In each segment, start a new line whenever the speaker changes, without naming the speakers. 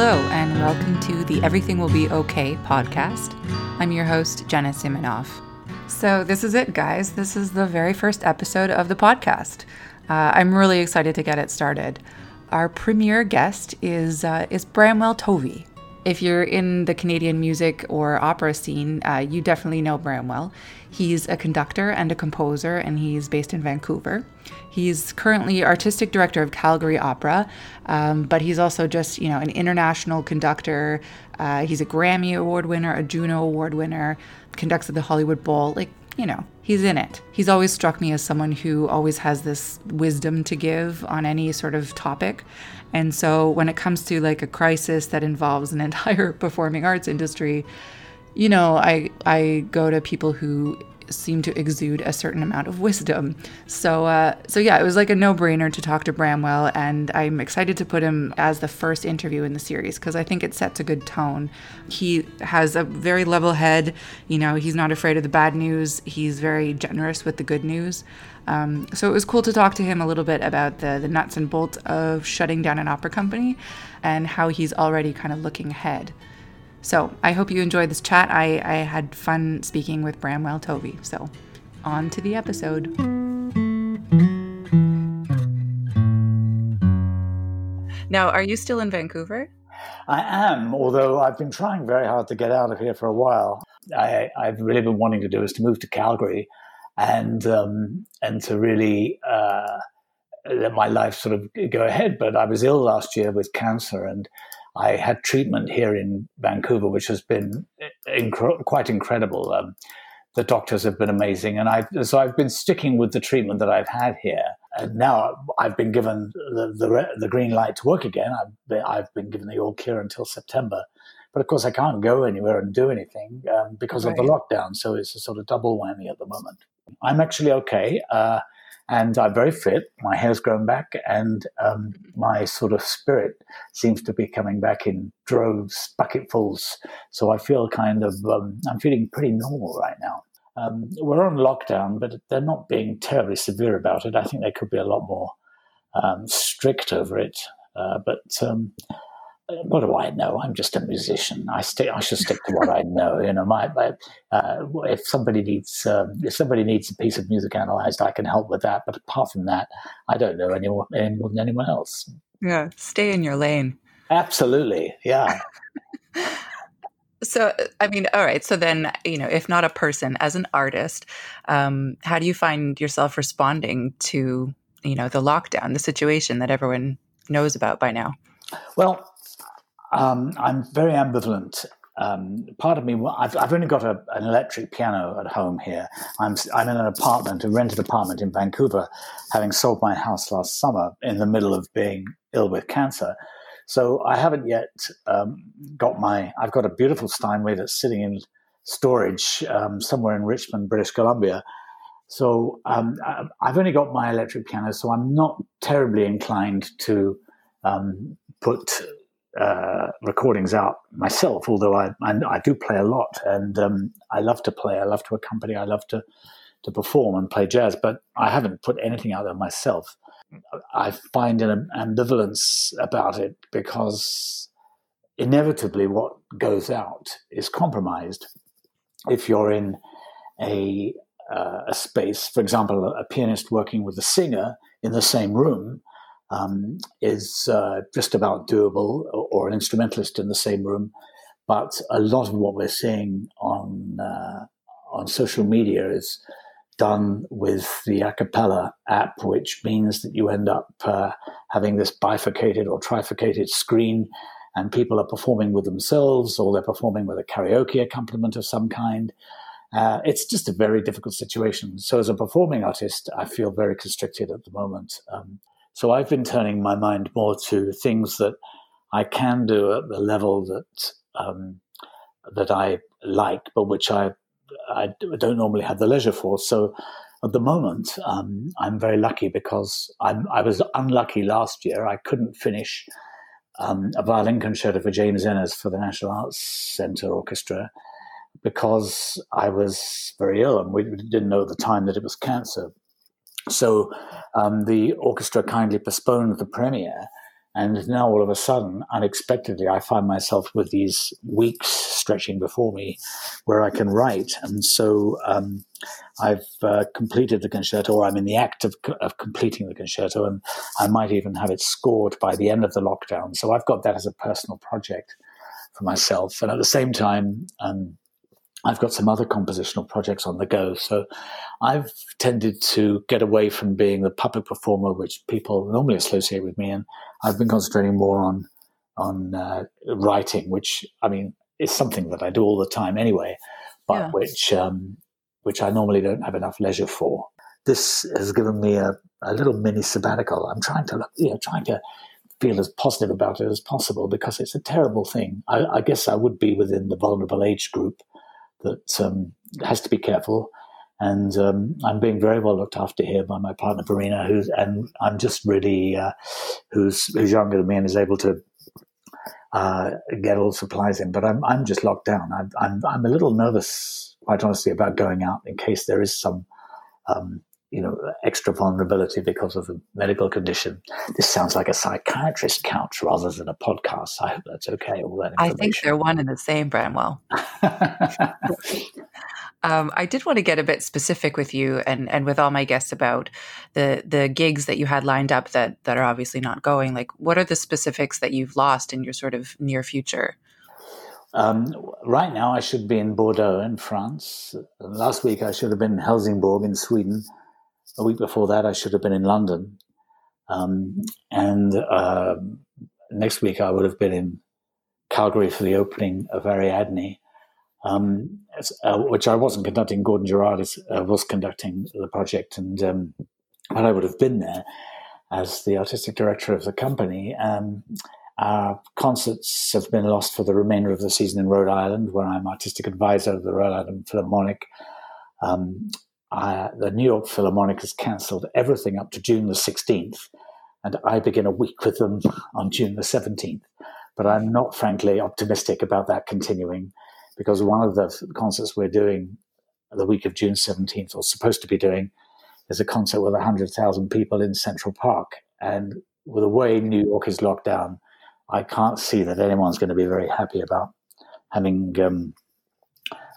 Hello, and welcome to the Everything Will Be Okay podcast. I'm your host, Jenna Simeonov. So, this is it, guys. This is the very first episode of the podcast. Uh, I'm really excited to get it started. Our premier guest is, uh, is Bramwell Tovey. If you're in the Canadian music or opera scene, uh, you definitely know Bramwell. He's a conductor and a composer, and he's based in Vancouver. He's currently artistic director of Calgary Opera, um, but he's also just you know an international conductor. Uh, he's a Grammy Award winner, a Juno Award winner, conducts at the Hollywood Bowl. Like you know, he's in it. He's always struck me as someone who always has this wisdom to give on any sort of topic. And so when it comes to like a crisis that involves an entire performing arts industry, you know, I I go to people who seem to exude a certain amount of wisdom. So, uh, so yeah, it was like a no-brainer to talk to Bramwell, and I'm excited to put him as the first interview in the series because I think it sets a good tone. He has a very level head. You know, he's not afraid of the bad news. He's very generous with the good news. Um, so it was cool to talk to him a little bit about the the nuts and bolts of shutting down an opera company, and how he's already kind of looking ahead. So I hope you enjoyed this chat. I, I had fun speaking with Bramwell Tovey. So on to the episode. Now, are you still in Vancouver?
I am, although I've been trying very hard to get out of here for a while. I, have really been wanting to do is to move to Calgary and um, and to really uh, let my life sort of go ahead. But I was ill last year with cancer, and I had treatment here in Vancouver, which has been inc- quite incredible. Um, the doctors have been amazing, and I so I've been sticking with the treatment that I've had here. And now I've been given the the, the green light to work again. I've been, I've been given the all clear until September, but of course I can't go anywhere and do anything um, because right. of the lockdown. So it's a sort of double whammy at the moment. I'm actually okay. Uh, and I'm very fit. My hair's grown back, and um, my sort of spirit seems to be coming back in droves, bucketfuls. So I feel kind of um, I'm feeling pretty normal right now. Um, we're on lockdown, but they're not being terribly severe about it. I think they could be a lot more um, strict over it. Uh, but um, what do I know? I'm just a musician. I stick. I should stick to what I know. You know, my, my uh, if somebody needs um, if somebody needs a piece of music analyzed, I can help with that. But apart from that, I don't know any more, any more than anyone else.
Yeah, stay in your lane.
Absolutely, yeah.
so, I mean, all right. So then, you know, if not a person, as an artist, um, how do you find yourself responding to you know the lockdown, the situation that everyone knows about by now?
Well, um, I'm very ambivalent. Um, part of me, I've, I've only got a, an electric piano at home here. I'm, I'm in an apartment, a rented apartment in Vancouver, having sold my house last summer in the middle of being ill with cancer. So I haven't yet um, got my. I've got a beautiful Steinway that's sitting in storage um, somewhere in Richmond, British Columbia. So um, I've only got my electric piano, so I'm not terribly inclined to um, put uh, recordings out myself, although I, I, I, do play a lot and um, I love to play. I love to accompany. I love to, to perform and play jazz, but I haven't put anything out there myself. I find an ambivalence about it because inevitably what goes out is compromised. If you're in a, uh, a space, for example, a pianist working with a singer in the same room, um, is uh, just about doable, or, an instrumentalist in the same room. But a lot of what we're seeing on uh, on social media is done with the a cappella app, which means that you end up uh, having this bifurcated or trifurcated screen, and people are performing with themselves, or they're performing with a karaoke accompaniment of some kind. Uh, it's just a very difficult situation. So, as a performing artist, I feel very constricted at the moment. Um, so I've been turning my mind more to things that I can do at the level that um, that I like, but which I I don't normally have the leisure for. So at the moment, um, I'm very lucky because I'm, i was unlucky last year. I couldn't finish um, a violin concerto for James Ehnes for the National Arts Centre Orchestra because I was very ill and we didn't know at the time that it was cancer. So um, the orchestra kindly postponed the premiere, And now all of a sudden, unexpectedly, I find myself with these weeks stretching before me where I can write. And so um, I've uh, completed the concerto, or I'm in the act of, of completing the concerto, and I might even have it scored by the end of the lockdown. So I've got that as a personal project for myself. And at the same time, um, I've got some other compositional projects on the go. So I've tended to get away from being the puppet performer, which people normally associate with me, and I've been concentrating more on on uh, writing, which I mean is something that I do all the time anyway, but yeah. which um, which I normally don't have enough leisure for. This has given me a, a little mini sabbatical. I'm trying to you know trying to feel as positive about it as possible because it's a terrible thing. I, I guess I would be within the vulnerable age group that um, has to be careful. And um, I'm being very well looked after here by my partner Verena, who's and I'm just really uh, who's who's younger than me and is able to uh, get all supplies in. But I'm I'm just locked down. I'm I'm, I'm a little nervous, quite honestly, about going out in case there is some um, you know, extra vulnerability because of a medical condition. This sounds like a psychiatrist couch rather than a podcast. I hope that's okay. All that
I think they're one and the same, Bramwell. um, I did want to get a bit specific with you and, and with all my guests about the the gigs that you had lined up that that are obviously not going. Like, what are the specifics that you've lost in your sort of near future?
Um, right now, I should be in Bordeaux in France. Last week, I should have been in Helsingborg in Sweden a week before that, I should have been in London. Um, and uh, next week, I would have been in Calgary for the opening of Ariadne, um, uh, which I wasn't conducting. Gordon Gerrard uh, was conducting the project, and um, I would have been there as the artistic director of the company. Um, our concerts have been lost for the remainder of the season in Rhode Island, where I'm artistic advisor of the Rhode Island Philharmonic. Um, uh, the New York Philharmonic has cancelled everything up to June the 16th, and I begin a week with them on June the 17th. But I'm not, frankly, optimistic about that continuing because one of the concerts we're doing the week of June 17th, or supposed to be doing, is a concert with 100,000 people in Central Park. And with the way New York is locked down, I can't see that anyone's going to be very happy about having um,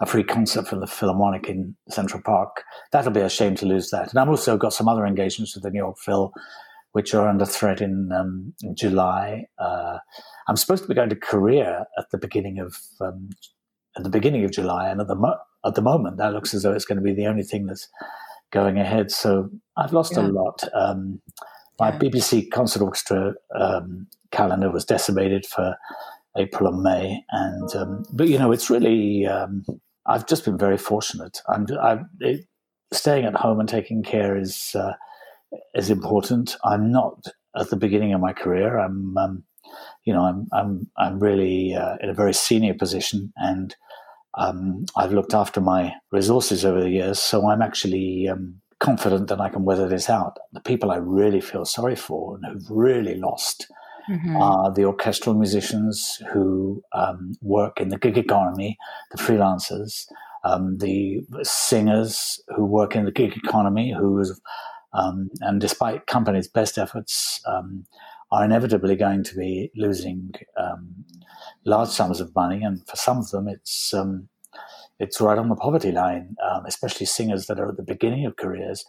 a free concert for the Philharmonic in Central Park. That'll be a shame to lose that. And I've also got some other engagements with the New York Phil, which are under threat in, um, in July. Uh, I'm supposed to be going to Korea at the beginning of um, at the beginning of July, and at the mo- at the moment, that looks as though it's going to be the only thing that's going ahead. So I've lost yeah. a lot. Um, my yeah. BBC concert orchestra um, calendar was decimated for April and May, and um, but you know it's really um, I've just been very fortunate. I'm, I'm it, staying at home and taking care is uh, is important. I'm not at the beginning of my career. I'm, um, you know, I'm I'm I'm really uh, in a very senior position, and um, I've looked after my resources over the years. So I'm actually um, confident that I can weather this out. The people I really feel sorry for and who've really lost mm-hmm. are the orchestral musicians who um, work in the gig economy, the freelancers, um, the singers who work in the gig economy, who, um, and despite companies' best efforts, um, are inevitably going to be losing um, large sums of money, and for some of them, it's um, it's right on the poverty line, especially singers that are at the beginning of careers.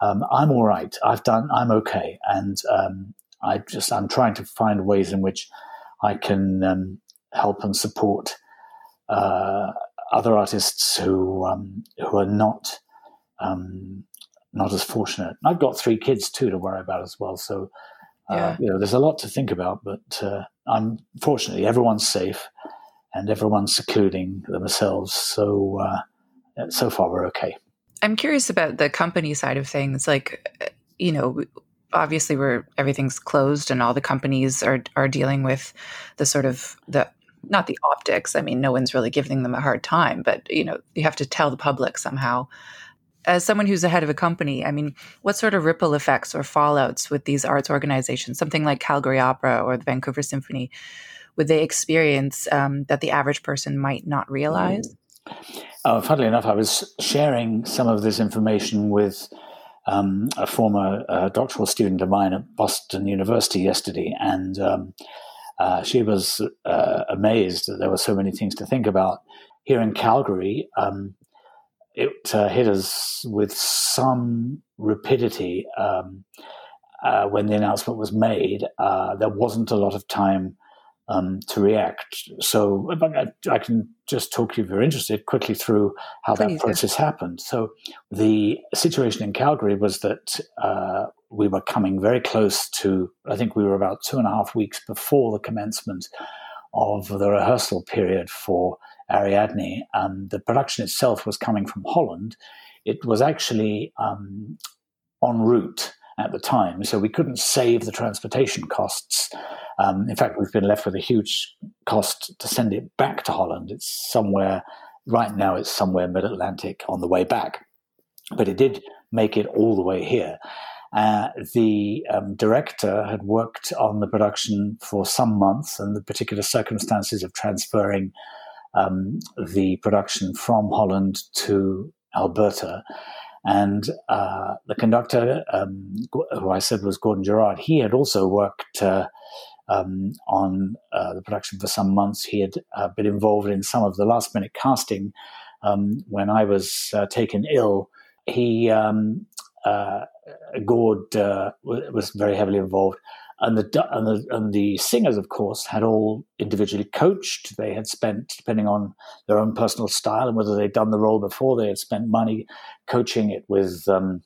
Um, I'm all right. I've done. I'm okay, and um, I just I'm trying to find ways in which I can um, help and support uh, other artists who um, who are not um, not as fortunate. I've got three kids too to worry about as well, so uh, yeah. you know there's a lot to think about. But uh, I'm fortunately everyone's safe and everyone's secluding themselves, so uh, so far we're okay.
I'm curious about the company side of things, like you know obviously we're everything's closed and all the companies are are dealing with the sort of the not the optics. I mean, no one's really giving them a hard time, but you know, you have to tell the public somehow. As someone who's the head of a company, I mean, what sort of ripple effects or fallouts with these arts organizations, something like Calgary Opera or the Vancouver Symphony, would they experience um, that the average person might not realize?
Oh, funnily enough, I was sharing some of this information with um, a former uh, doctoral student of mine at Boston University yesterday, and um, uh, she was uh, amazed that there were so many things to think about. Here in Calgary, um, it uh, hit us with some rapidity um, uh, when the announcement was made. Uh, there wasn't a lot of time um, to react. So I, I, can just talk if you're interested quickly through how Please, that process happened. So the situation in Calgary was that uh, we were coming very close to. I think we were about two and a half weeks before the commencement of the rehearsal period for Ariadne. And the production itself was coming from Holland. It was actually um, en route at the time, so we couldn't save the transportation costs. Um, in fact, we've been left with a huge cost to send it back to Holland. It's somewhere, right now, it's somewhere mid Atlantic on the way back. But it did make it all the way here. Uh, the um, director had worked on the production for some months, and the particular circumstances of transferring um, the production from Holland to Alberta and uh, the conductor, um, who I said was Gordon Gerrard, he had also worked uh, um, on uh, the production for some months. He had uh, been involved in some of the last minute casting um, when I was uh, taken ill. He, um, uh, Gord, was very heavily involved and the and the and the singers, of course, had all individually coached. They had spent, depending on their own personal style and whether they'd done the role before, they had spent money coaching it with um,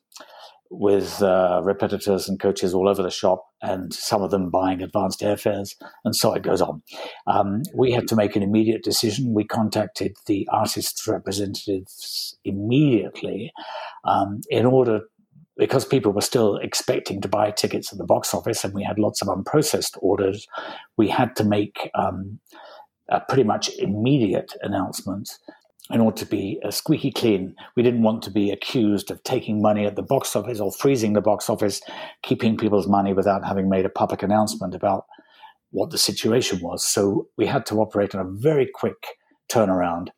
with uh, repetitors and coaches all over the shop, and some of them buying advanced airfares, and so it goes on. Um, we had to make an immediate decision. We contacted the artists' representatives immediately um, in order because people were still expecting to buy tickets at the box office and we had lots of unprocessed orders, we had to make um, a pretty much immediate announcement in order to be uh, squeaky clean. We didn't want to be accused of taking money at the box office or freezing the box office, keeping people's money without having made a public announcement about what the situation was. So we had to operate on a very quick turnaround.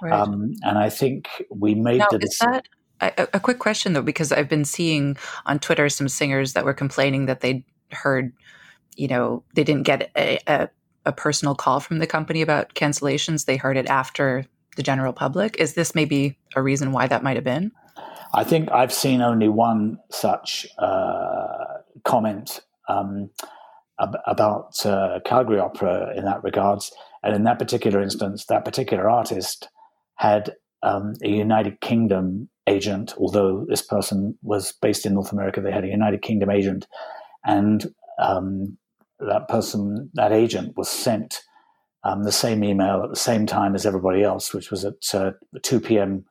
Right. Um, and I think we made
now,
the decision.
A, a, quick question though, because I've been seeing on Twitter some singers that were complaining that they heard, you know, they didn't get a, a, a, personal call from the company about cancellations. They heard it after the general public. Is this maybe a reason why that might have been?
I think I've seen only one such uh, comment um, ab- about uh, Calgary Opera in that regards. And in that particular instance, that particular artist had um, a United Kingdom agent, although this person was based in North America, they had a United Kingdom agent, and um, that person, that agent, was sent um, the same email at the same time as everybody else, which was at uh, 2 p.m.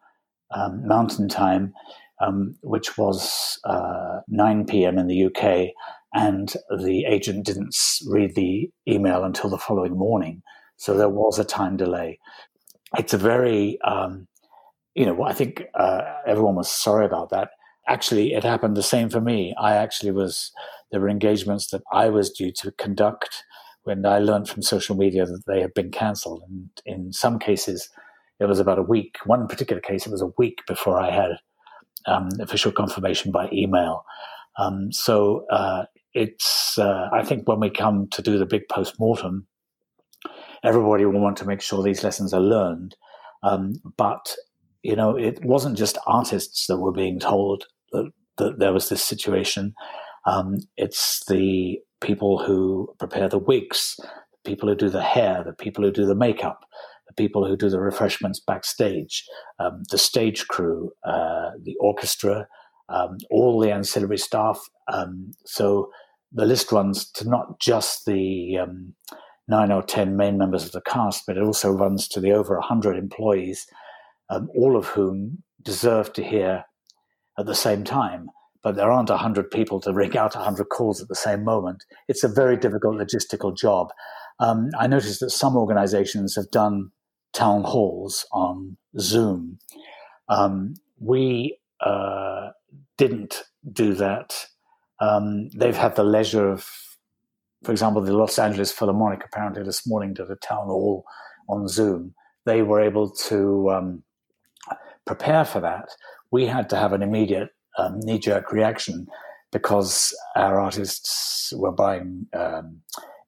Um, Mountain Time, um, which was uh, 9 p.m. in the UK, and the agent didn't read the email until the following morning. So there was a time delay. It's a very um, you know, I think uh, everyone was sorry about that. Actually, it happened the same for me. I actually was, there were engagements that I was due to conduct when I learned from social media that they had been cancelled. And in some cases, it was about a week. One particular case, it was a week before I had um, official confirmation by email. Um, so uh, it's, uh, I think when we come to do the big post mortem, everybody will want to make sure these lessons are learned. Um, but you know, it wasn't just artists that were being told that, that there was this situation. Um, it's the people who prepare the wigs, the people who do the hair, the people who do the makeup, the people who do the refreshments backstage, um, the stage crew, uh, the orchestra, um, all the ancillary staff. Um, so the list runs to not just the um, nine or ten main members of the cast, but it also runs to the over 100 employees um, all of whom deserve to hear at the same time. But there aren't 100 people to ring out 100 calls at the same moment. It's a very difficult logistical job. Um, I noticed that some organizations have done town halls on Zoom. Um, we uh, didn't do that. Um, they've had the leisure of, for example, the Los Angeles Philharmonic apparently this morning did a town hall on Zoom. They were able to um, prepare for that, we had to have an immediate um, knee jerk reaction because our artists were buying um,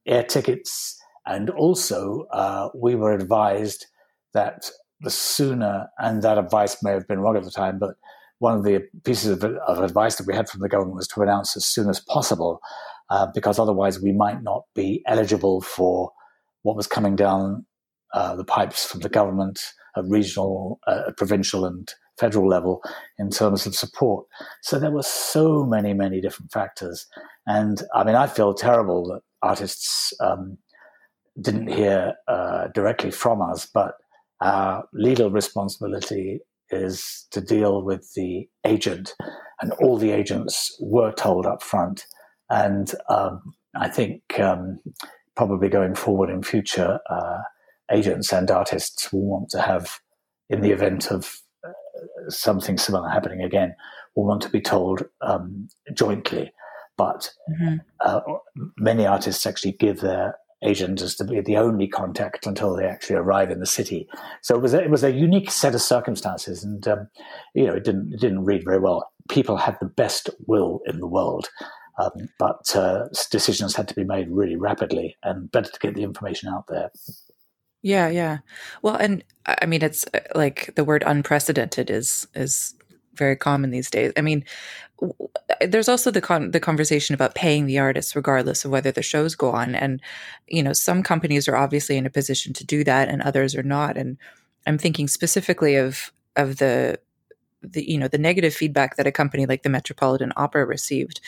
air tickets, and also uh, we were advised that the sooner, and that advice may have been wrong at the time, but one of the pieces of, of advice that we had from the government was to announce as soon as possible, uh, because otherwise we might not be eligible for what was coming down uh, the pipes from the government regional, uh, provincial, and federal level in terms of support. So there were so many, many different factors. And I mean, I feel terrible that artists um, didn't hear uh, directly from us, but our legal responsibility is to deal with the agent, and all the agents were told up front. And um, I think um, probably going forward in future, uh, agents and artists will want to have, in the event of uh, something similar happening again, will want to be told um, jointly. But mm-hmm. uh, many artists actually give their agent as to be the only contact until they actually arrive in the city. So it was a, it was a unique set of circumstances, and um, you know it didn't it didn't read very well. People had the best will in the world, um, but uh, decisions had to be made really rapidly, and better to get the information out there.
Yeah, yeah. Well, and I mean, it's uh, like the word unprecedented is is very common these days. I mean, there's also the con- the conversation about paying the artists regardless of whether the shows go on, and you know, some companies are obviously in a position to do that, and others are not. And I'm thinking specifically of of the the you know the negative feedback that a company like the Metropolitan Opera received,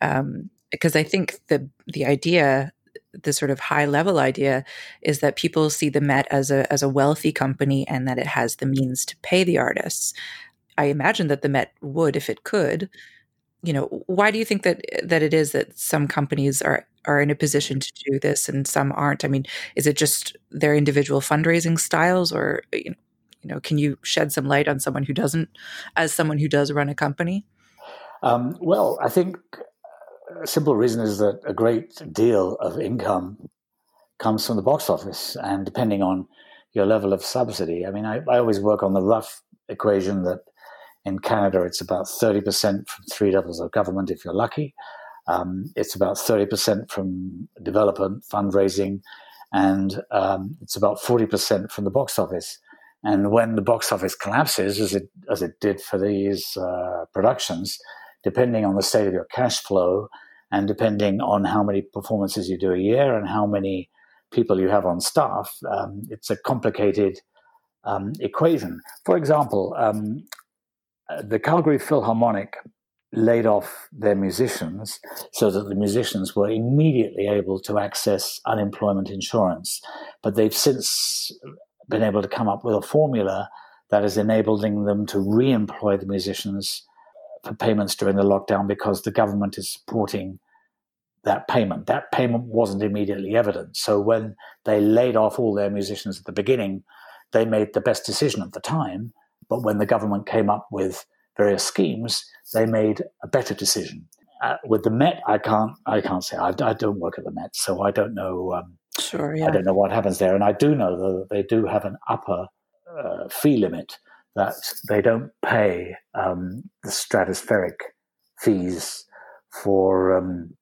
um, because I think the the idea the sort of high level idea is that people see the Met as a as a wealthy company and that it has the means to pay the artists. I imagine that the Met would if it could. You know, why do you think that that it is that some companies are are in a position to do this and some aren't? I mean, is it just their individual fundraising styles or you know, you know, can you shed some light on someone who doesn't as someone who does run a company?
Um, well, I think simple reason is that a great deal of income comes from the box office, and depending on your level of subsidy, I mean, I, I always work on the rough equation that in Canada it's about 30% from three levels of government if you're lucky. Um, it's about 30% from development, fundraising, and um, it's about 40% from the box office. And when the box office collapses, as it as it did for these uh, productions, depending on the state of your cash flow and depending on how many performances you do a year and how many people you have on staff, um, it's a complicated um, equation. For example, um, the Calgary Philharmonic laid off their musicians so that the musicians were immediately able to access unemployment insurance. But they've since been able to come up with a formula that is enabling them to re employ the musicians for payments during the lockdown because the government is supporting that payment. That payment wasn't immediately evident. So when they laid off all their musicians at the beginning, they made the best decision at the time. But when the government came up with various schemes, they made a better decision. Uh, with the Met, I can't, I can't say. I, I, don't work at the Met, so I don't know. Um,
sure, yeah.
I don't know what happens there, and I do know that they do have an upper uh, fee limit that they don't pay um, the stratospheric fees for um,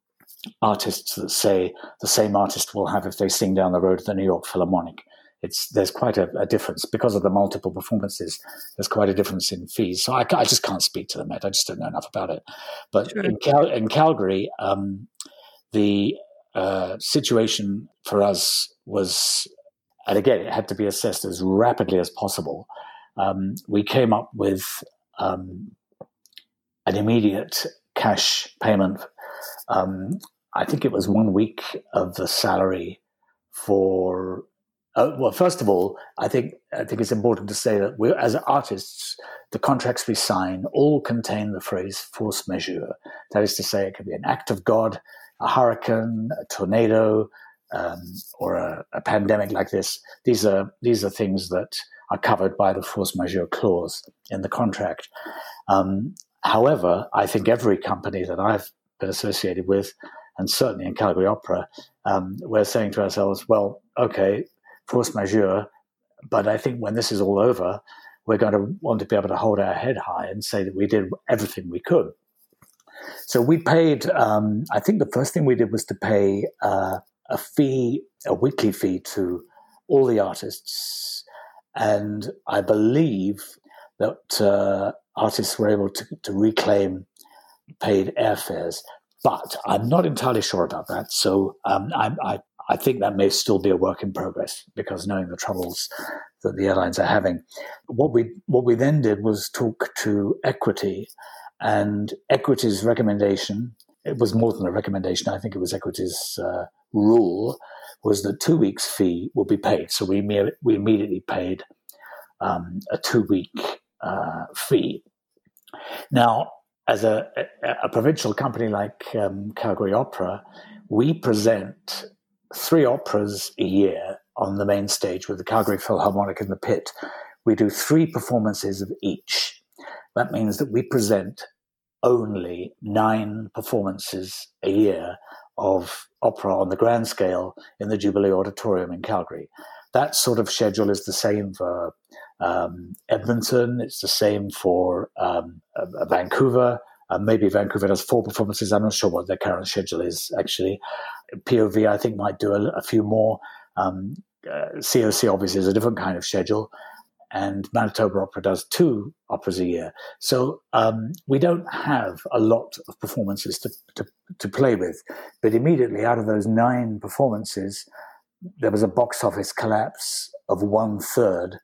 artists that say the same artist will have if they sing down the road at the New York Philharmonic. It's there's quite a, a difference because of the multiple performances. There's quite a difference in fees. So I, I just can't speak to the Met. I just don't know enough about it. But sure. in, Cal- in Calgary, um, the uh, situation for us was, and again, it had to be assessed as rapidly as possible um, we came up with um, an immediate cash payment. Um, I think it was one week of the salary for. Uh, well, first of all, I think I think it's important to say that we, as artists, the contracts we sign all contain the phrase "force majeure." That is to say, it could be an act of God, a hurricane, a tornado, um, or a, a, pandemic like this. These are these are things that are covered by the force majeure clause in the contract. Um, however, I think every company that I've been associated with, and certainly in Calgary Opera, um, we're saying to ourselves, well, okay, force majeure, but I think when this is all over, we're going to want to be able to hold our head high and say that we did everything we could. So we paid, um, I think the first thing we did was to pay uh, a fee, a weekly fee to all the artists. And I believe that uh, artists were able to, to reclaim paid airfares. But I'm not entirely sure about that. So um, I, I, I think that may still be a work in progress because knowing the troubles that the airlines are having. What we, what we then did was talk to Equity and Equity's recommendation, it was more than a recommendation, I think it was Equity's uh, rule, was that two weeks fee will be paid. So we, we immediately paid um, a two week uh, fee. Now, as a, a, a provincial company like um, Calgary Opera, we present three operas a year on the main stage with the Calgary Philharmonic in the pit. We do three performances of each. That means that we present only nine performances a year of opera on the grand scale in the Jubilee Auditorium in Calgary. That sort of schedule is the same for um, Edmonton. It's the same for um, uh, Vancouver. Uh, maybe Vancouver does four performances. I'm not sure what their current schedule is actually. POV, I think, might do a, a few more. Um, uh, COC obviously is a different kind of schedule and Manitoba Opera does two operas a year. So um, we don't have a lot of performances to, to, to, play with. But immediately out of those nine performances, there was a box office collapse of one third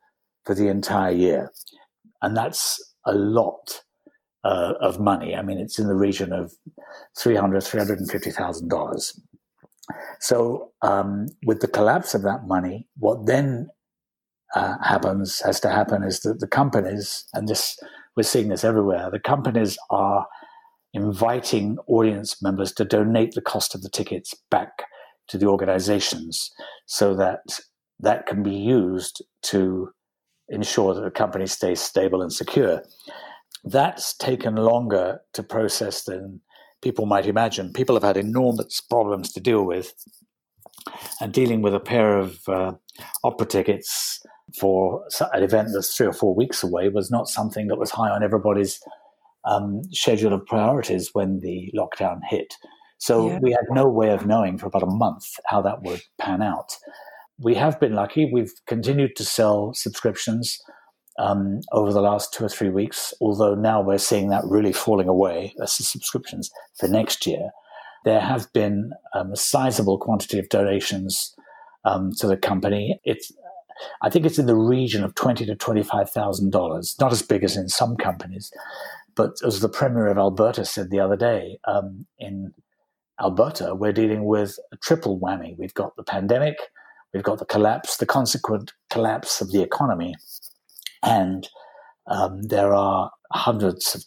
for the entire year. And that's a lot uh, of money. I mean, it's in the region of $300,000, $350,000. So, um, with the collapse of that money, what then uh, happens, has to happen, is that the companies, and this we're seeing this everywhere, the companies are inviting audience members to donate the cost of the tickets back to the organizations so that that can be used to ensure that the company stays stable and secure. That's taken longer to process than people might imagine. People have had enormous problems to deal with. And dealing with a pair of uh, opera tickets for an event that's three or four weeks away was not something that was high on everybody's um, schedule of priorities when the lockdown hit. So yeah. we had no way of knowing for about a month how that would pan out. We have been lucky. We've continued to sell subscriptions um, over the last two or three weeks, although now we're seeing that really falling away. as the subscriptions for next year. There have been um, a sizable quantity of donations um, to the company. It's I think it's in the region of twenty to twenty-five thousand dollars. Not as big as in some companies, but as the premier of Alberta said the other day, um, in Alberta we're dealing with a triple whammy. We've got the pandemic, we've got the collapse, the consequent collapse of the economy, and um, there are hundreds of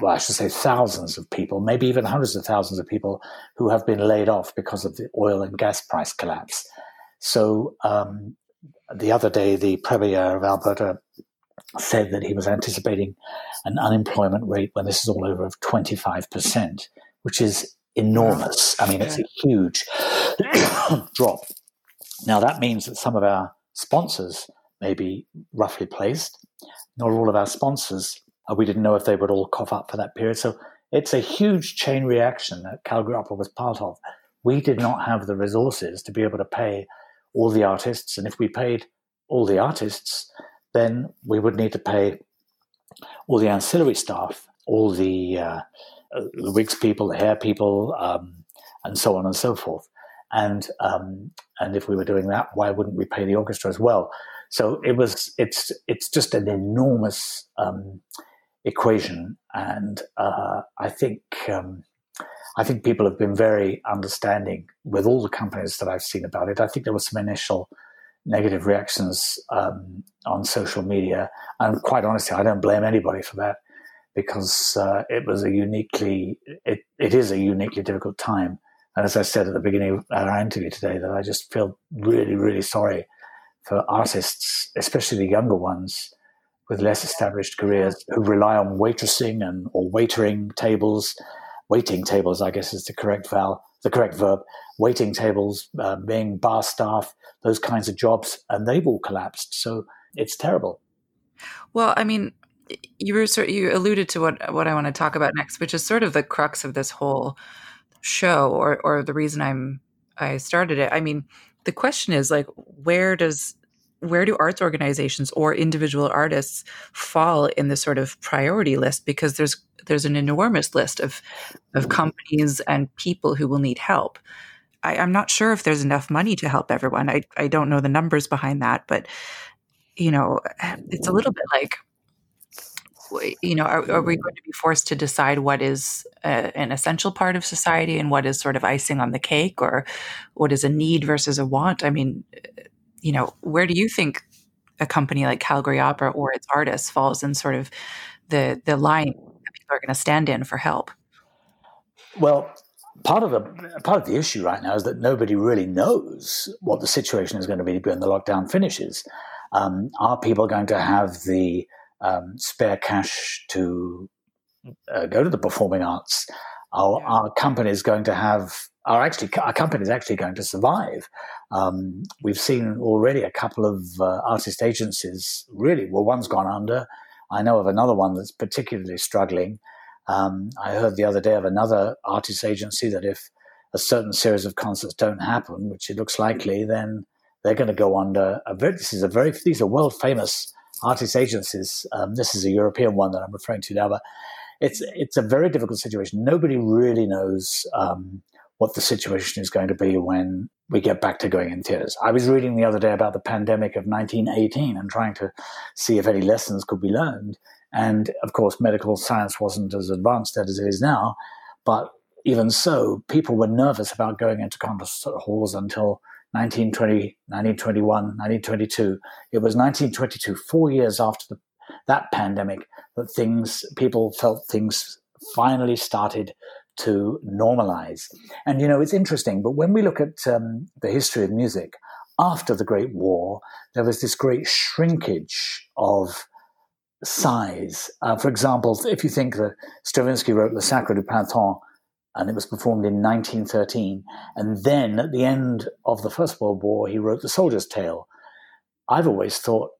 well, I should say thousands of people, maybe even hundreds of thousands of people who have been laid off because of the oil and gas price collapse. So um, the other day, the Premier of Alberta said that he was anticipating an unemployment rate when this is all over of 25%, which is enormous. I mean, it's a huge drop. Now, that means that some of our sponsors may be roughly placed. Not all of our sponsors, uh, we didn't know if they would all cough up for that period. So it's a huge chain reaction that Calgary Opera was part of. We did not have the resources to be able to pay all the artists. And if we paid all the artists, then we would need to pay all the ancillary staff, all the, uh, the wigs people, the hair people, um, and so on and so forth. And um, and if we were doing that, why wouldn't we pay the orchestra as well? So it was it's it's just an enormous um, equation, and uh, I think um, I think people have been very understanding with all the companies that I've seen about it. I think there were some initial negative reactions um, on social media, and quite honestly, I don't blame anybody for that because uh, it was a uniquely it, it is a uniquely difficult time. And as I said at the beginning of our interview today, that I just feel really, really sorry for artists, especially the younger ones with less established careers who rely on waitressing and or waitering tables waiting tables, I guess is the correct val, the correct verb. Waiting tables, uh, being bar staff, those kinds of jobs, and they've all collapsed. So it's terrible.
Well, I mean, you were sort you alluded to what what I want to talk about next, which is sort of the crux of this whole show, or or the reason I'm I started it. I mean, the question is like, where does where do arts organizations or individual artists fall in the sort of priority list? Because there's there's an enormous list of of companies and people who will need help. I, am not sure if there's enough money to help everyone. I, I don't know the numbers behind that, but you know, it's a little bit like you know, are, are, we going to be forced to decide what is a, an essential part of society and what is sort of icing on the cake, or what is a need versus a want? I mean, you know, where do you think a company like Calgary Opera or its artists falls in sort of the the line that people are going to stand in for help?
Well, part of the part of the issue right now is that nobody really knows what the situation is going to be when the lockdown finishes. Um, are people going to have the um, spare cash to uh, go to the performing arts? Are, are companies going to have? Are actually our companies actually going to survive? Um, we've seen already a couple of uh, artist agencies. Really, well, one's gone under. I know of another one that's particularly struggling. Um, I heard the other day of another artist agency that if a certain series of concerts don't happen, which it looks likely, then they're going to go under. Very, this is a very these are world famous artist agencies. Um, this is a European one that I'm referring to now, but it's it's a very difficult situation. Nobody really knows um, what the situation is going to be when we get back to going in theaters. I was reading the other day about the pandemic of 1918 and trying to see if any lessons could be learned. And of course, medical science wasn't as advanced as it is now. But even so, people were nervous about going into concert halls until 1920, 1921, 1922. It was 1922, four years after the, that pandemic, that things, people felt things finally started to normalize. And, you know, it's interesting, but when we look at um, the history of music, after the Great War, there was this great shrinkage of size. Uh, for example, if you think that Stravinsky wrote Le Sacre du Printemps and it was performed in 1913, and then at the end of the First World War, he wrote The Soldier's Tale. I've always thought,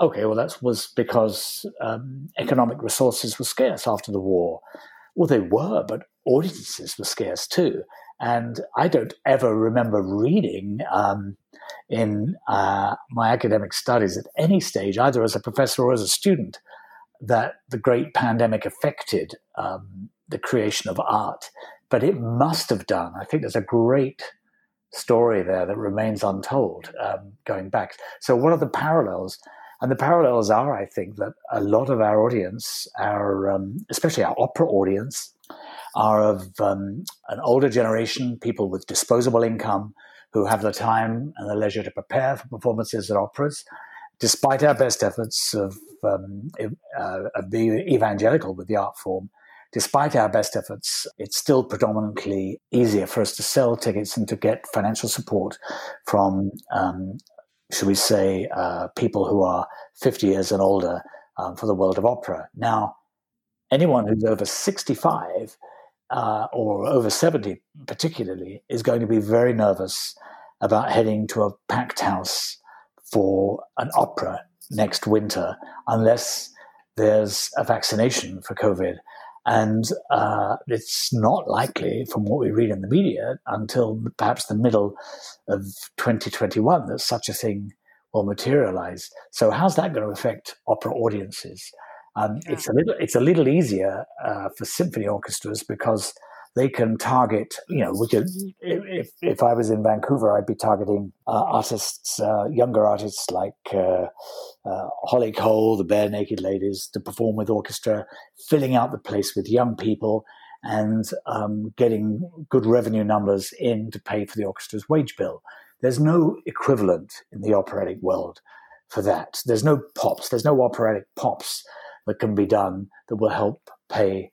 okay, well, that was because um, economic resources were scarce after the war. Well, they were, but audiences were scarce too. And I don't ever remember reading um, in uh, my academic studies at any stage, either as a professor or as a student, that the great pandemic affected um, the creation of art. But it must have done. I think there's a great story there that remains untold um, going back. So, what are the parallels? And the parallels are, I think, that a lot of our audience, our um, especially our opera audience, are of um, an older generation, people with disposable income who have the time and the leisure to prepare for performances at operas. Despite our best efforts of, um, uh, of being evangelical with the art form, despite our best efforts, it's still predominantly easier for us to sell tickets and to get financial support from, um, should we say, uh, people who are 50 years and older um, for the world of opera. Now, anyone who's over 65 uh, or over 70 particularly, is going to be very nervous about heading to a packed house for an opera next winter unless there's a vaccination for COVID. And uh, it's not likely, from what we read in the media, until perhaps the middle of 2021 that such a thing will materialize. So, how's that going to affect opera audiences? Um, yeah. It's a little it's a little easier uh, for symphony orchestras because they can target. You know, we could if if I was in Vancouver, I'd be targeting uh, artists, uh, younger artists like uh, uh, Holly Cole, the Barenaked Ladies, to perform with orchestra, filling out the place with young people. And um, getting good revenue numbers in to pay for the orchestra's wage bill. There's no equivalent in the operatic world for that. There's no pops. There's no operatic pops that can be done that will help pay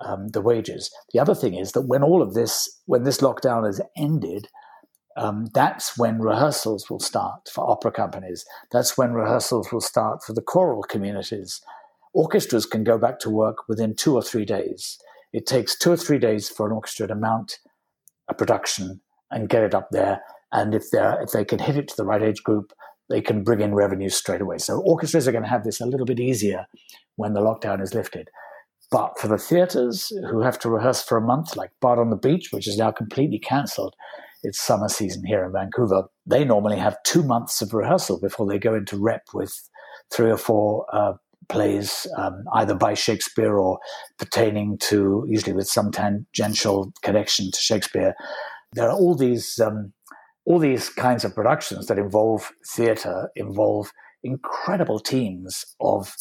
um, the wages. The other thing is that when all of this, when this lockdown has ended, um, that's when rehearsals will start for opera companies. That's when rehearsals will start for the choral communities. Orchestras can go back to work within two or three days. It takes two or three days for an orchestra to mount a production and get it up there. And if they if they can hit it to the right age group, they can bring in revenue straight away. So orchestras are going to have this a little bit easier when the lockdown is lifted. But for the theatres who have to rehearse for a month, like Bard on the Beach, which is now completely cancelled, it's summer season here in Vancouver, they normally have two months of rehearsal before they go into rep with three or four uh, plays, um, either by Shakespeare or pertaining to, usually with some tangential connection to Shakespeare. There are all these um, all these kinds of productions that involve theatre involve incredible teams of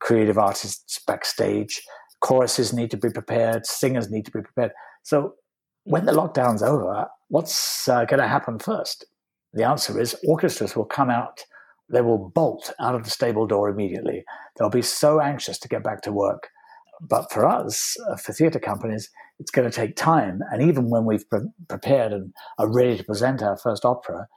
creative artists backstage. Choruses need to be prepared, singers need to be prepared. So when the lockdown's over, what's uh, going to happen first? The answer is orchestras will come out, they will bolt out of the stable door immediately. They'll be so anxious to get back to work. But for us, uh, for theatre companies, it's going to take time. And even when we've pre- prepared and are ready to present our first opera,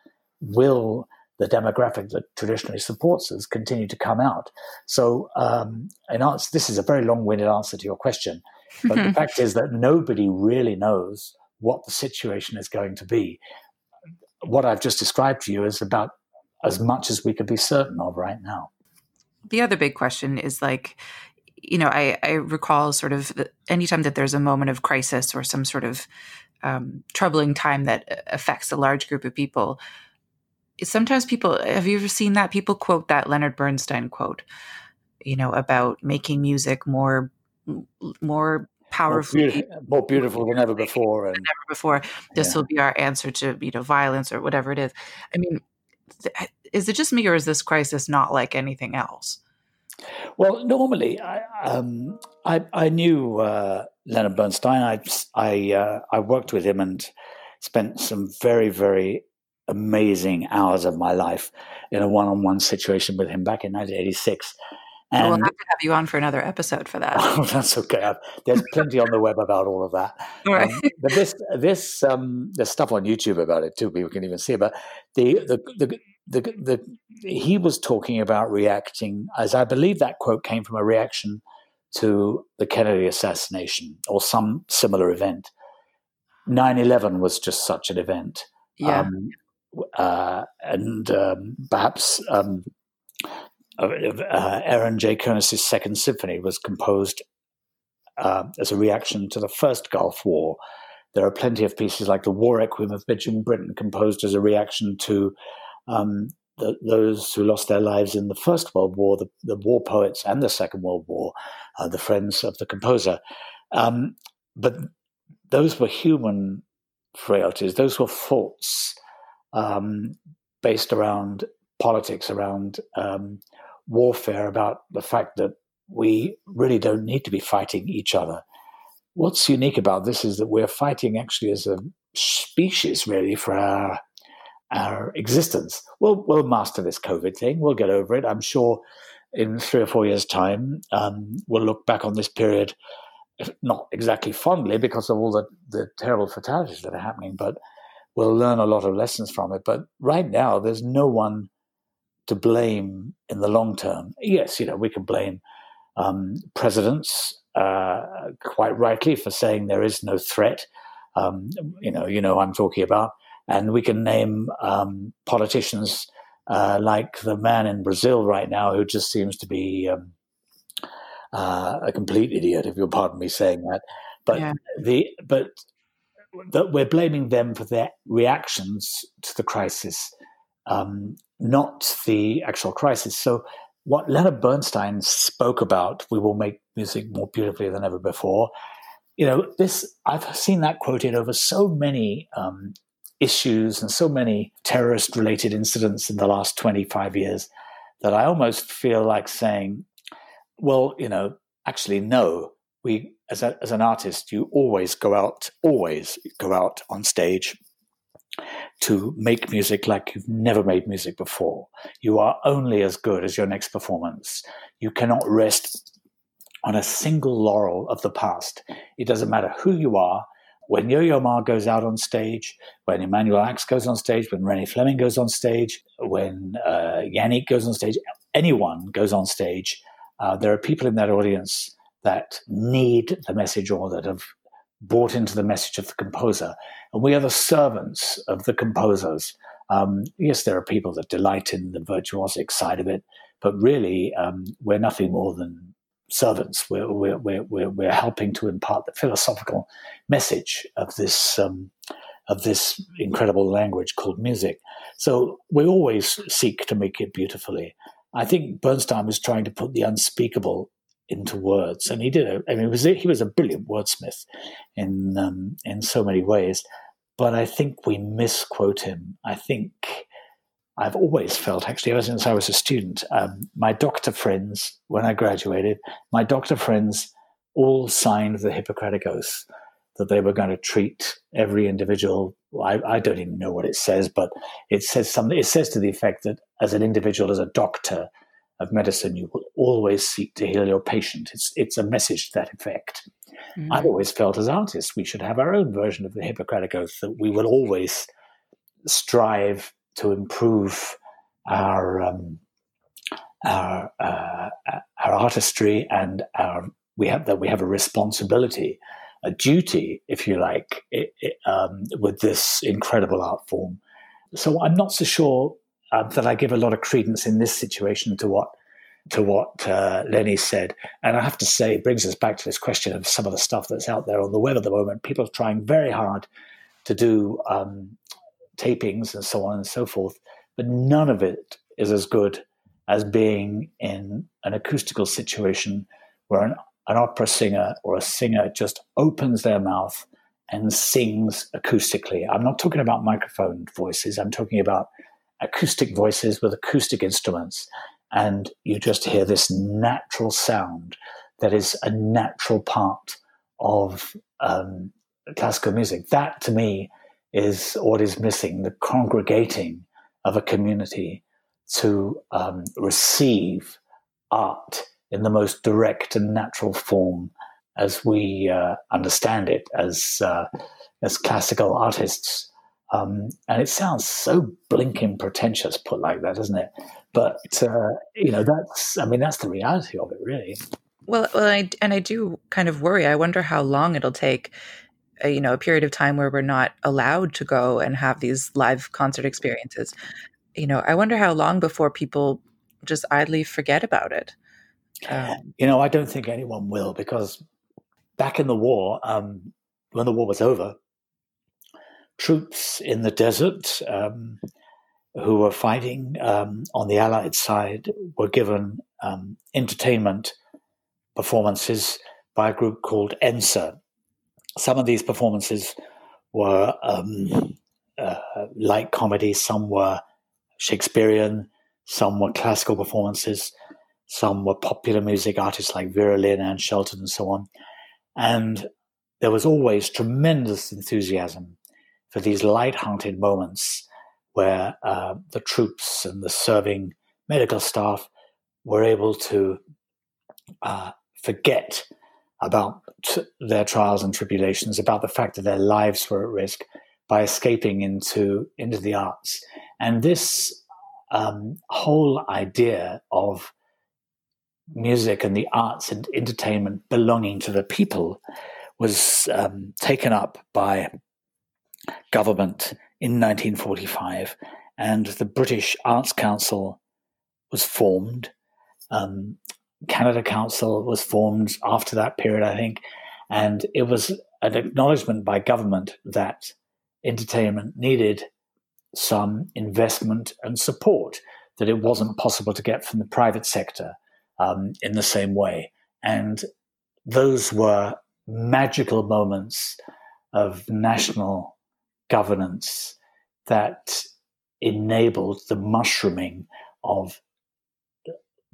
will the demographic that traditionally supports us continue to come out? So, um, in answer, this is a very long winded answer to your question. But the fact is that nobody really knows what the situation is going to be. What I've just described to you is about as much as we could be certain of right now.
The other big question is like, you know, I, I recall sort of anytime that there's a moment of crisis or some sort of um, troubling time that affects a large group of people, sometimes people have you ever seen that people quote that Leonard Bernstein quote, you know, about making music more more powerful,
more, beautiful, more beautiful than ever before,
and never before. This yeah. will be our answer to you know violence or whatever it is. I mean, is it just me or is this crisis not like anything else?
Well, normally I um, I, I, knew uh, Leonard Bernstein. I I uh, I worked with him and spent some very very amazing hours of my life in a one-on-one situation with him back in 1986.
And we'll have to have you on for another episode for that.
Oh, that's okay. There's plenty on the web about all of that.
All right. Um,
but this, this, um, there's stuff on YouTube about it too. People can even see it. But the, the, the, the, the, he was talking about reacting, as I believe that quote came from a reaction to the Kennedy assassination or some similar event. 9/11 was just such an event.
Yeah. Um,
uh, and um, perhaps um, uh, Aaron J. Kernis's Second Symphony was composed uh, as a reaction to the first Gulf War. There are plenty of pieces like the War Requiem of Benjamin Britten composed as a reaction to um, the, those who lost their lives in the First World War, the, the war poets, and the Second World War, uh, the friends of the composer. Um, but those were human frailties, those were faults um, based around politics, around um, warfare about the fact that we really don't need to be fighting each other. What's unique about this is that we're fighting actually as a species, really, for our our existence. We'll we'll master this COVID thing. We'll get over it. I'm sure in three or four years' time, um, we'll look back on this period, not exactly fondly because of all the, the terrible fatalities that are happening, but we'll learn a lot of lessons from it. But right now, there's no one to blame in the long term. Yes, you know, we can blame um, presidents uh, quite rightly for saying there is no threat. Um, you know, you know, I'm talking about, and we can name um, politicians uh, like the man in Brazil right now who just seems to be um, uh, a complete idiot, if you'll pardon me saying that. But yeah. the but that we're blaming them for their reactions to the crisis um, not the actual crisis. So, what Leonard Bernstein spoke about, we will make music more beautifully than ever before. You know, this I've seen that quoted over so many um, issues and so many terrorist-related incidents in the last twenty-five years that I almost feel like saying, "Well, you know, actually, no. We, as, a, as an artist, you always go out, always go out on stage to make music like you've never made music before. You are only as good as your next performance. You cannot rest on a single laurel of the past. It doesn't matter who you are. When Yo Yo Ma goes out on stage, when Emmanuel Ax goes on stage, when Renee Fleming goes on stage, when uh, Yannick goes on stage, anyone goes on stage, uh, there are people in that audience that need the message or that have bought into the message of the composer. And we are the servants of the composers. Um, yes, there are people that delight in the virtuosic side of it, but really, um, we're nothing more than servants. We're, we're, we're, we're, helping to impart the philosophical message of this, um, of this incredible language called music. So we always seek to make it beautifully. I think Bernstein was trying to put the unspeakable into words, and he did. I mean, he was he was a brilliant wordsmith in um, in so many ways. But I think we misquote him. I think I've always felt, actually, ever since I was a student, um, my doctor friends, when I graduated, my doctor friends all signed the Hippocratic Oath that they were going to treat every individual. I, I, don't even know what it says, but it says something. It says to the effect that as an individual, as a doctor of medicine, you will always seek to heal your patient. It's it's a message to that effect. Mm-hmm. I've always felt as artists we should have our own version of the Hippocratic Oath that we will always strive to improve our um, our uh, our artistry and our we have that we have a responsibility, a duty, if you like, it, it, um, with this incredible art form. So I'm not so sure uh, that I give a lot of credence in this situation to what to what uh, Lenny said. And I have to say, it brings us back to this question of some of the stuff that's out there on the web at the moment. People are trying very hard to do um, tapings and so on and so forth, but none of it is as good as being in an acoustical situation where an, an opera singer or a singer just opens their mouth and sings acoustically. I'm not talking about microphone voices, I'm talking about acoustic voices with acoustic instruments and you just hear this natural sound that is a natural part of um, classical music. That to me is what is missing the congregating of a community to um, receive art in the most direct and natural form as we uh, understand it as uh, as classical artists. Um, and it sounds so blinking pretentious put like that, doesn't it? But uh, you know, that's I mean, that's the reality of it, really.
Well, well, I, and I do kind of worry. I wonder how long it'll take. A, you know, a period of time where we're not allowed to go and have these live concert experiences. You know, I wonder how long before people just idly forget about it.
Um, you know, I don't think anyone will because back in the war, um, when the war was over, troops in the desert um, who were fighting um, on the Allied side were given um, entertainment performances by a group called Ensa. Some of these performances were um, uh, light comedy, some were Shakespearean, some were classical performances, some were popular music artists like Vera Lynn, Anne Shelton, and so on. And there was always tremendous enthusiasm for these light-hearted moments where uh, the troops and the serving medical staff were able to uh, forget about their trials and tribulations, about the fact that their lives were at risk by escaping into into the arts. And this um, whole idea of music and the arts and entertainment belonging to the people was um, taken up by government in 1945, and the British Arts Council was formed. Um, Canada Council was formed after that period, I think, and it was an acknowledgement by government that entertainment needed some investment and support that it wasn't possible to get from the private sector um, in the same way. And those were magical moments of national governance that enabled the mushrooming of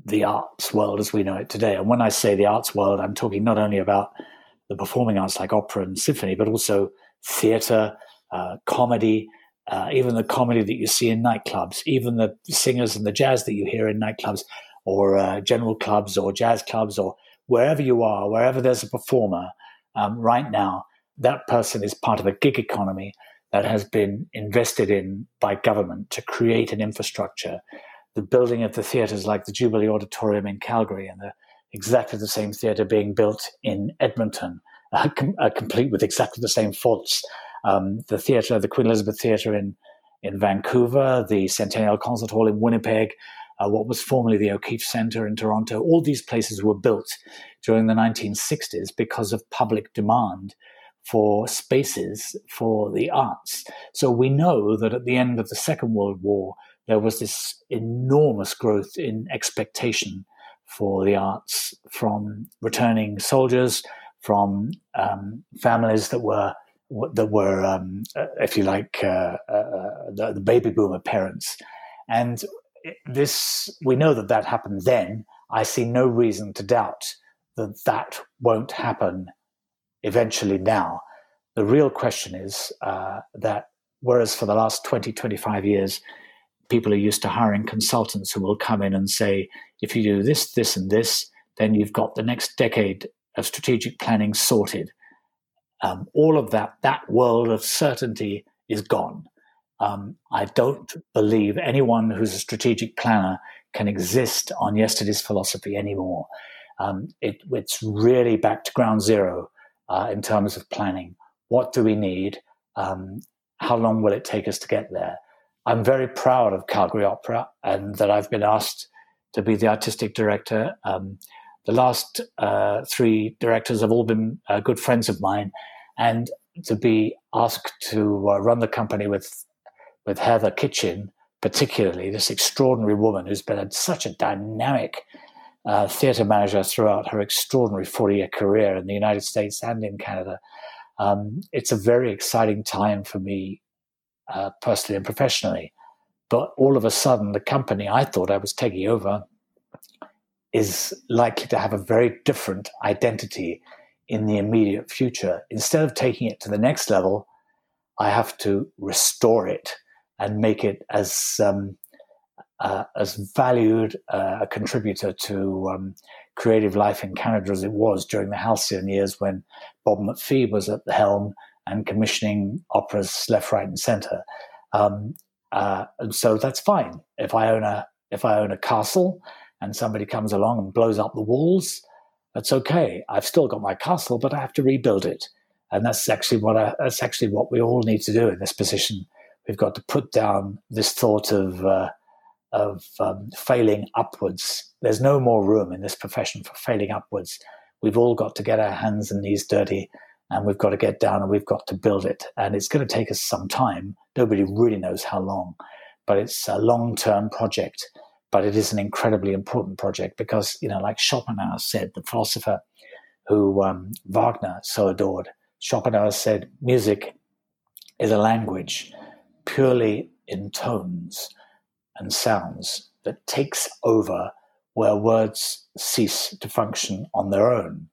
the arts world as we know it today. And when I say the arts world, I'm talking not only about the performing arts like opera and symphony, but also theatre, uh, comedy, uh, even the comedy that you see in nightclubs, even the singers and the jazz that you hear in nightclubs or uh, general clubs or jazz clubs or wherever you are, wherever there's a performer um, right now, that person is part of a gig economy that has been invested in by government to create an infrastructure. The building of the theatres like the Jubilee Auditorium in Calgary and the, exactly the same theatre being built in Edmonton, uh, com- uh, complete with exactly the same faults. Um, the theatre, the Queen Elizabeth Theatre in in Vancouver, the Centennial Concert Hall in Winnipeg, uh, what was formerly the O'Keefe Center in Toronto. All these places were built during the 1960s because of public demand for spaces for the arts. So we know that at the end of the Second World War, there was this enormous growth in expectation for the arts from returning soldiers, from um, families that were that were, um, uh, if you like, uh, uh, the, the, baby boomer parents, and this we know that that happened then. I see no reason to doubt that that won't happen eventually now. The real question is uh, that whereas for the last 20, 25 years, people are used to hiring consultants who will come in and say, if you do this, this, and this, then you've got the next decade of strategic planning sorted. Um, all of that, that world of certainty is gone. Um, I don't believe anyone who's a strategic planner can exist on yesterday's philosophy anymore. Um, it, it's really back to ground zero uh, in terms of planning. What do we need? Um, how long will it take us to get there? I'm very proud of Calgary Opera and that I've been asked to be the artistic director. Um, the last uh, three directors have all been uh, good friends of mine, and to be asked to uh, run the company with with Heather Kitchen, particularly this extraordinary woman who's been a, such a dynamic uh, theatre manager throughout her extraordinary 40 year career in the United States and in Canada. Um, it's a very exciting time for me uh, personally and professionally. But all of a sudden, the company I thought I was taking over is likely to have a very different identity in the immediate future. Instead of taking it to the next level, I have to restore it and make it as um, uh, as valued uh, a contributor to um, creative life in Canada as it was during the halcyon years when Bob McPhee was at the helm and commissioning operas left, right, and centre. Um, uh, and so that's fine. If I own a if I own a castle and somebody comes along and blows up the walls, that's okay. I've still got my castle, but I have to rebuild it. And that's actually what I, that's actually what we all need to do in this position. We've got to put down this thought of uh, of um, failing upwards. There's no more room in this profession for failing upwards. We've all got to get our hands and knees dirty and we've got to get down and we've got to build it. And it's going to take us some time. Nobody really knows how long, but it's a long term project. But it is an incredibly important project because, you know, like Schopenhauer said, the philosopher who um, Wagner so adored, Schopenhauer said, music is a language purely in tones and sounds that takes over where words cease to function on their own.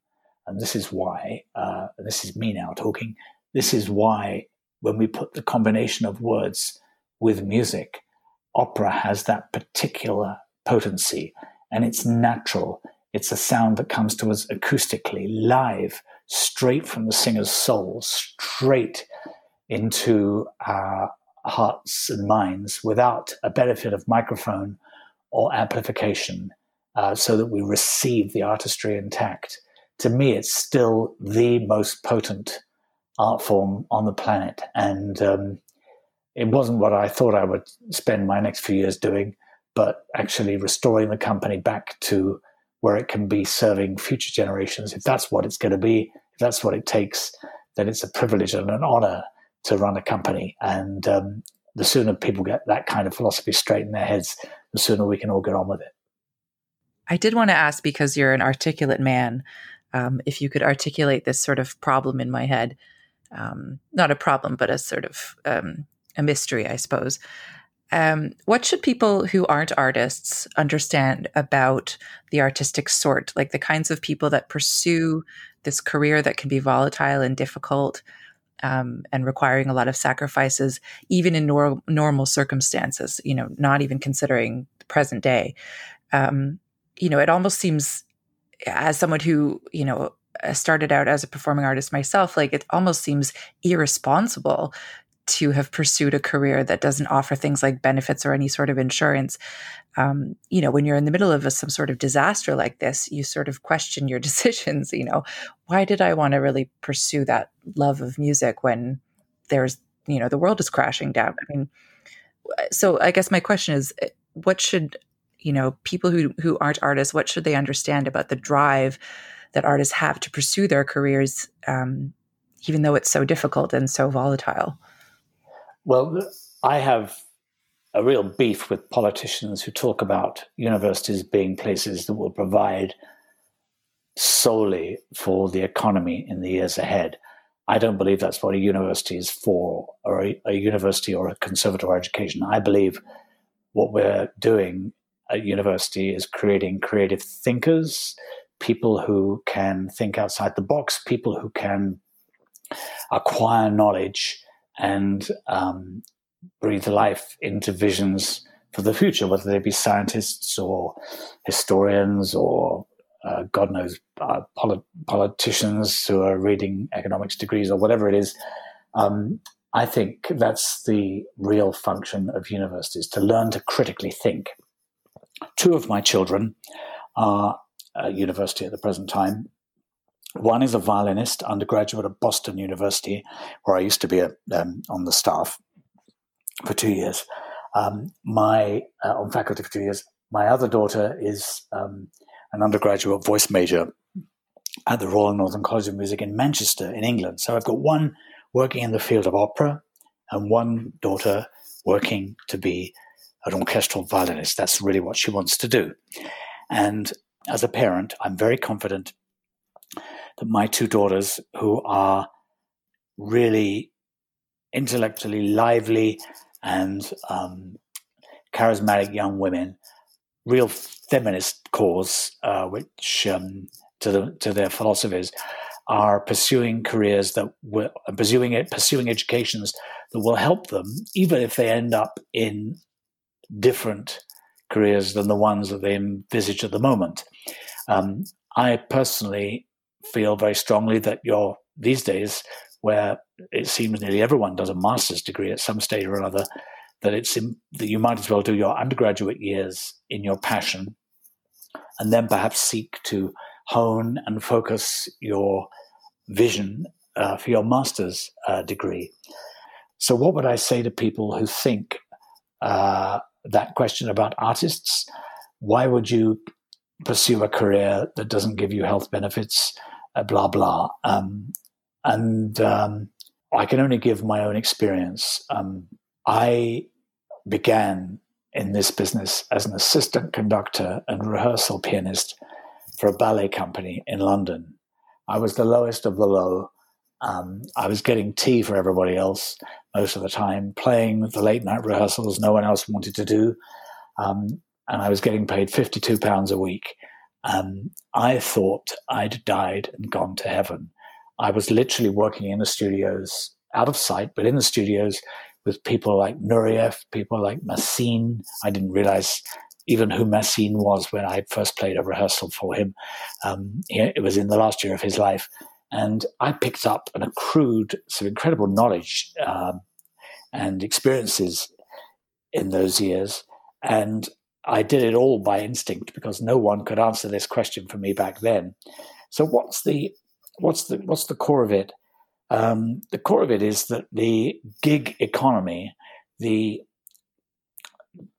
And this is why, uh, this is me now talking, this is why when we put the combination of words with music, opera has that particular potency. And it's natural. It's a sound that comes to us acoustically, live, straight from the singer's soul, straight into our hearts and minds without a benefit of microphone or amplification, uh, so that we receive the artistry intact to me, it's still the most potent art form on the planet. And um, it wasn't what I thought I would spend my next few years doing, but actually restoring the company back to where it can be serving future generations. If that's what it's going to be, if that's what it takes, then it's a privilege and an honor to run a company. And um, the sooner people get that kind of philosophy straight in their heads, the sooner we can all get on with it.
I did want to ask because you're an articulate man um, if you could articulate this sort of problem in my head, um, not a problem, but a sort of um, a mystery, I suppose. Um, what should people who aren't artists understand about the artistic sort, like the kinds of people that pursue this career that can be volatile and difficult um, and requiring a lot of sacrifices, even in nor- normal circumstances, you know, not even considering the present day? Um, you know, it almost seems as someone who, you know, uh, started out as a performing artist myself, like it almost seems irresponsible to have pursued a career that doesn't offer things like benefits or any sort of insurance. Um, you know, when you're in the middle of a, some sort of disaster like this, you sort of question your decisions. You know, why did I want to really pursue that love of music when there's, you know, the world is crashing down? I mean, so I guess my question is, what should you know people who who aren't artists what should they understand about the drive that artists have to pursue their careers um, even though it's so difficult and so volatile
well i have a real beef with politicians who talk about universities being places that will provide solely for the economy in the years ahead I don't believe that's what a university is for, or a, a, university or a conservatoire education. I believe what we're doing at university is creating creative thinkers, people who can think outside the box, people who can acquire knowledge and um, breathe life into visions for the future, whether they be scientists or historians or uh, God knows uh, polit- politicians who are reading economics degrees or whatever it is. Um, I think that's the real function of universities to learn to critically think. Two of my children are at university at the present time. One is a violinist, undergraduate at Boston University, where I used to be a, um, on the staff for two years. Um, my uh, on faculty for two years. My other daughter is um, an undergraduate voice major at the Royal Northern College of Music in Manchester, in England. So I've got one working in the field of opera and one daughter working to be an orchestral violinist. That's really what she wants to do. And as a parent, I'm very confident that my two daughters, who are really intellectually lively and um, charismatic young women, real feminist cause, uh, which um, to the, to their philosophies, are pursuing careers that will pursuing it pursuing educations that will help them, even if they end up in different careers than the ones that they envisage at the moment. Um, I personally feel very strongly that you're these days, where it seems nearly everyone does a master's degree at some stage or another, that it's in, that you might as well do your undergraduate years in your passion, and then perhaps seek to hone and focus your vision uh, for your master's uh, degree. So, what would I say to people who think uh, that question about artists? Why would you pursue a career that doesn't give you health benefits? Uh, blah blah. Um, and um, I can only give my own experience. Um, I began in this business as an assistant conductor and rehearsal pianist for a ballet company in London. I was the lowest of the low. Um, I was getting tea for everybody else most of the time, playing the late night rehearsals no one else wanted to do. Um, and I was getting paid £52 a week. Um, I thought I'd died and gone to heaven. I was literally working in the studios, out of sight, but in the studios with people like Nureyev, people like Massine. I didn't realize even who Massine was when I first played a rehearsal for him. Um, it was in the last year of his life. And I picked up and accrued some incredible knowledge um, and experiences in those years. And I did it all by instinct because no one could answer this question for me back then. So what's the what's the what's the core of it? Um, the core of it is that the gig economy, the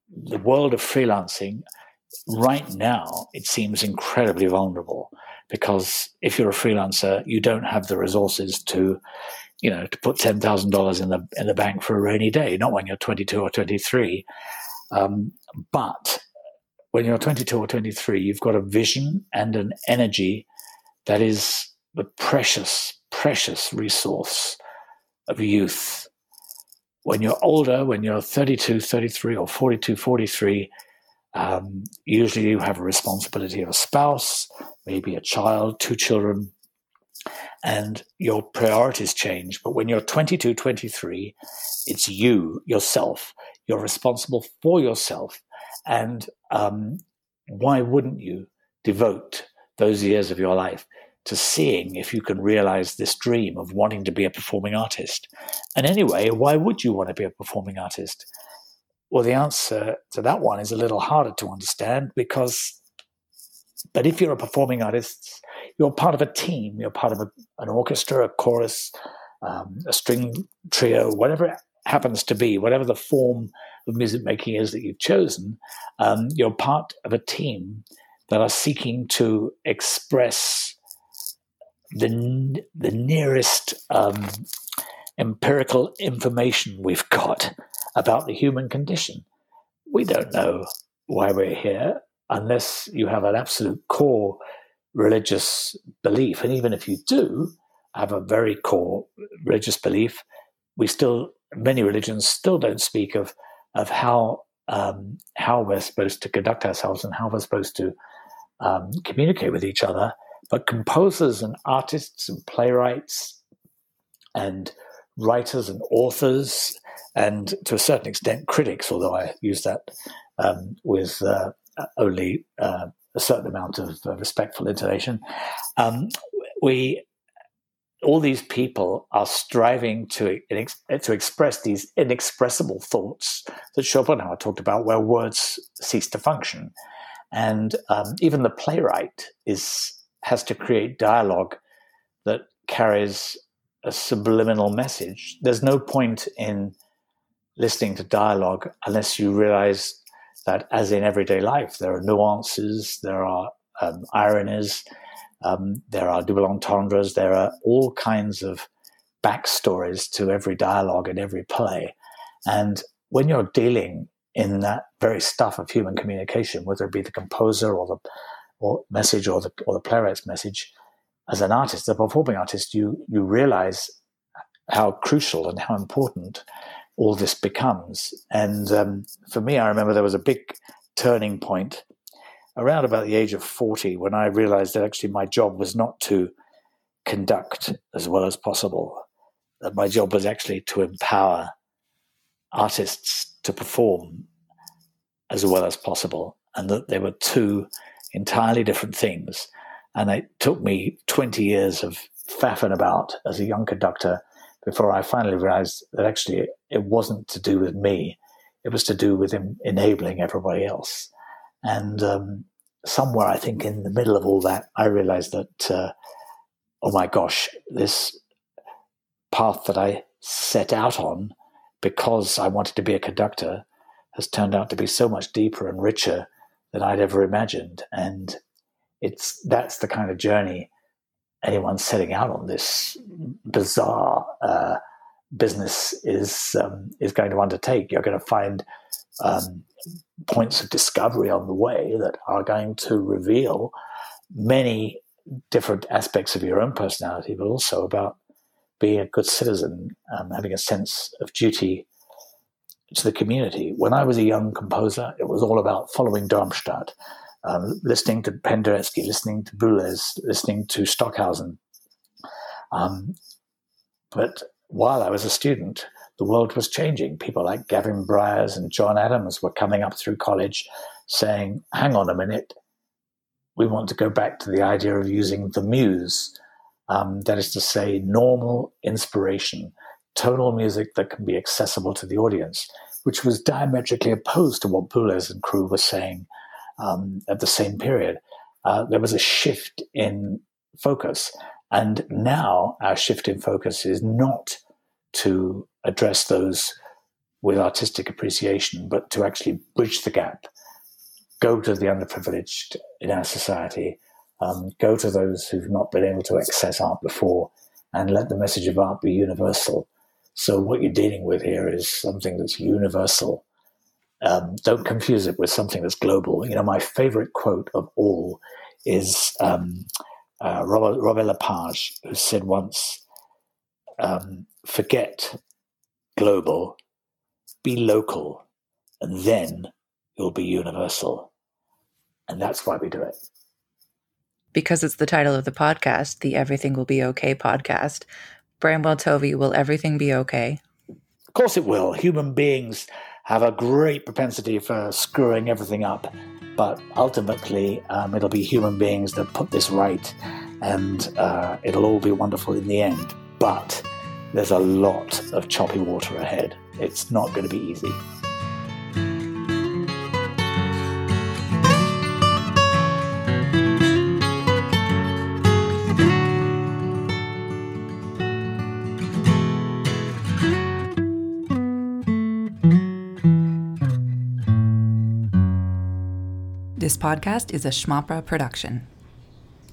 the world of freelancing right now it seems incredibly vulnerable because if you're a freelancer you don't have the resources to you know to put $10,000 in the in the bank for a rainy day not when you're 22 or 23 um, but when you're 22 or 23 you've got a vision and an energy that is the precious precious resource of youth. When you're older, when you're 32, 33, or 42, 43, um, usually you have a responsibility of a spouse, maybe a child, two children, and your priorities change. But when you're 22, 23, it's you, yourself. You're responsible for yourself. And um, why wouldn't you devote those years of your life to seeing if you can realize this dream of wanting to be a performing artist. And anyway, why would you want to be a performing artist? Well, the answer to that one is a little harder to understand because, but if you're a performing artist, you're part of a team, you're part of a, an orchestra, a chorus, um, a string trio, whatever it happens to be, whatever the form of music making is that you've chosen, um, you're part of a team that are seeking to express the, the nearest um, empirical information we've got about the human condition. We don't know why we're here unless you have an absolute core religious belief. And even if you do have a very core religious belief, we still, many religions still don't speak of, of how, um, how we're supposed to conduct ourselves and how we're supposed to um, communicate with each other. But composers and artists and playwrights and writers and authors, and to a certain extent critics, although I use that um, with uh, only uh, a certain amount of uh, respectful intonation. Um, we all these people are striving to to express these inexpressible thoughts that Schopenhauer talked about, where words cease to function, and um, even the playwright is has to create dialogue that carries a subliminal message. There's no point in listening to dialogue unless you realize that, as in everyday life, there are nuances, there are um, ironies, um, there are double entendres, there are all kinds of backstories to every dialogue and every play. And when you're dealing in that very stuff of human communication, whether it be the composer or the or message or the or the playwright's message, as an artist, a performing artist, you you realize how crucial and how important all this becomes. And um, for me, I remember there was a big turning point around about the age of 40 when I realized that actually my job was not to conduct as well as possible, that my job was actually to empower artists to perform as well as possible, and that they were two entirely different things. And it took me 20 years of faffing about as a young conductor before I finally realized that actually it wasn't to do with me. It was to do with enabling everybody else. And um, somewhere, I think, in the middle of all that, I realized that, uh, oh my gosh, this path that I set out on because I wanted to be a conductor has turned out to be so much deeper and richer than I'd ever imagined. And it's that's the kind of journey anyone setting out on this bizarre uh, business is um, is going to undertake. You're going to find um, points of discovery on the way that are going to reveal many different aspects of your own personality, but also about being a good citizen, um, having a sense of duty to the community. When I was a young composer, it was all about following Darmstadt um, listening to Penderecki, listening to Boulez, listening to Stockhausen. Um, but while I was a student, the world was changing. People like Gavin Bryars and John Adams were coming up through college saying, hang on a minute, we want to go back to the idea of using the muse. Um, that is to say, normal inspiration, tonal music that can be accessible to the audience, which was diametrically opposed to what Boulez and crew were saying um, at the same period, uh, there was a shift in focus. And now our shift in focus is not to address those with artistic appreciation, but to actually bridge the gap, go to the underprivileged in our society, um, go to those who've not been able to access art before, and let the message of art be universal. So, what you're dealing with here is something that's universal um, don't confuse it with something that's global. You know, my favorite quote of all is um, uh, Robert, Robert Lepage, who said once, um, forget global, be local, and then you'll be universal. And that's why we do it.
Because it's the title of the podcast, the Everything Will Be Okay podcast. Bramwell Tovey, will everything be okay?
Of course it will. Human beings have a great propensity for screwing everything up. But ultimately, um, it'll be human beings that put this right, and uh, it'll all be wonderful in the end. But there's a lot of choppy water ahead. It's not going to be easy.
Podcast is a Schmopera production.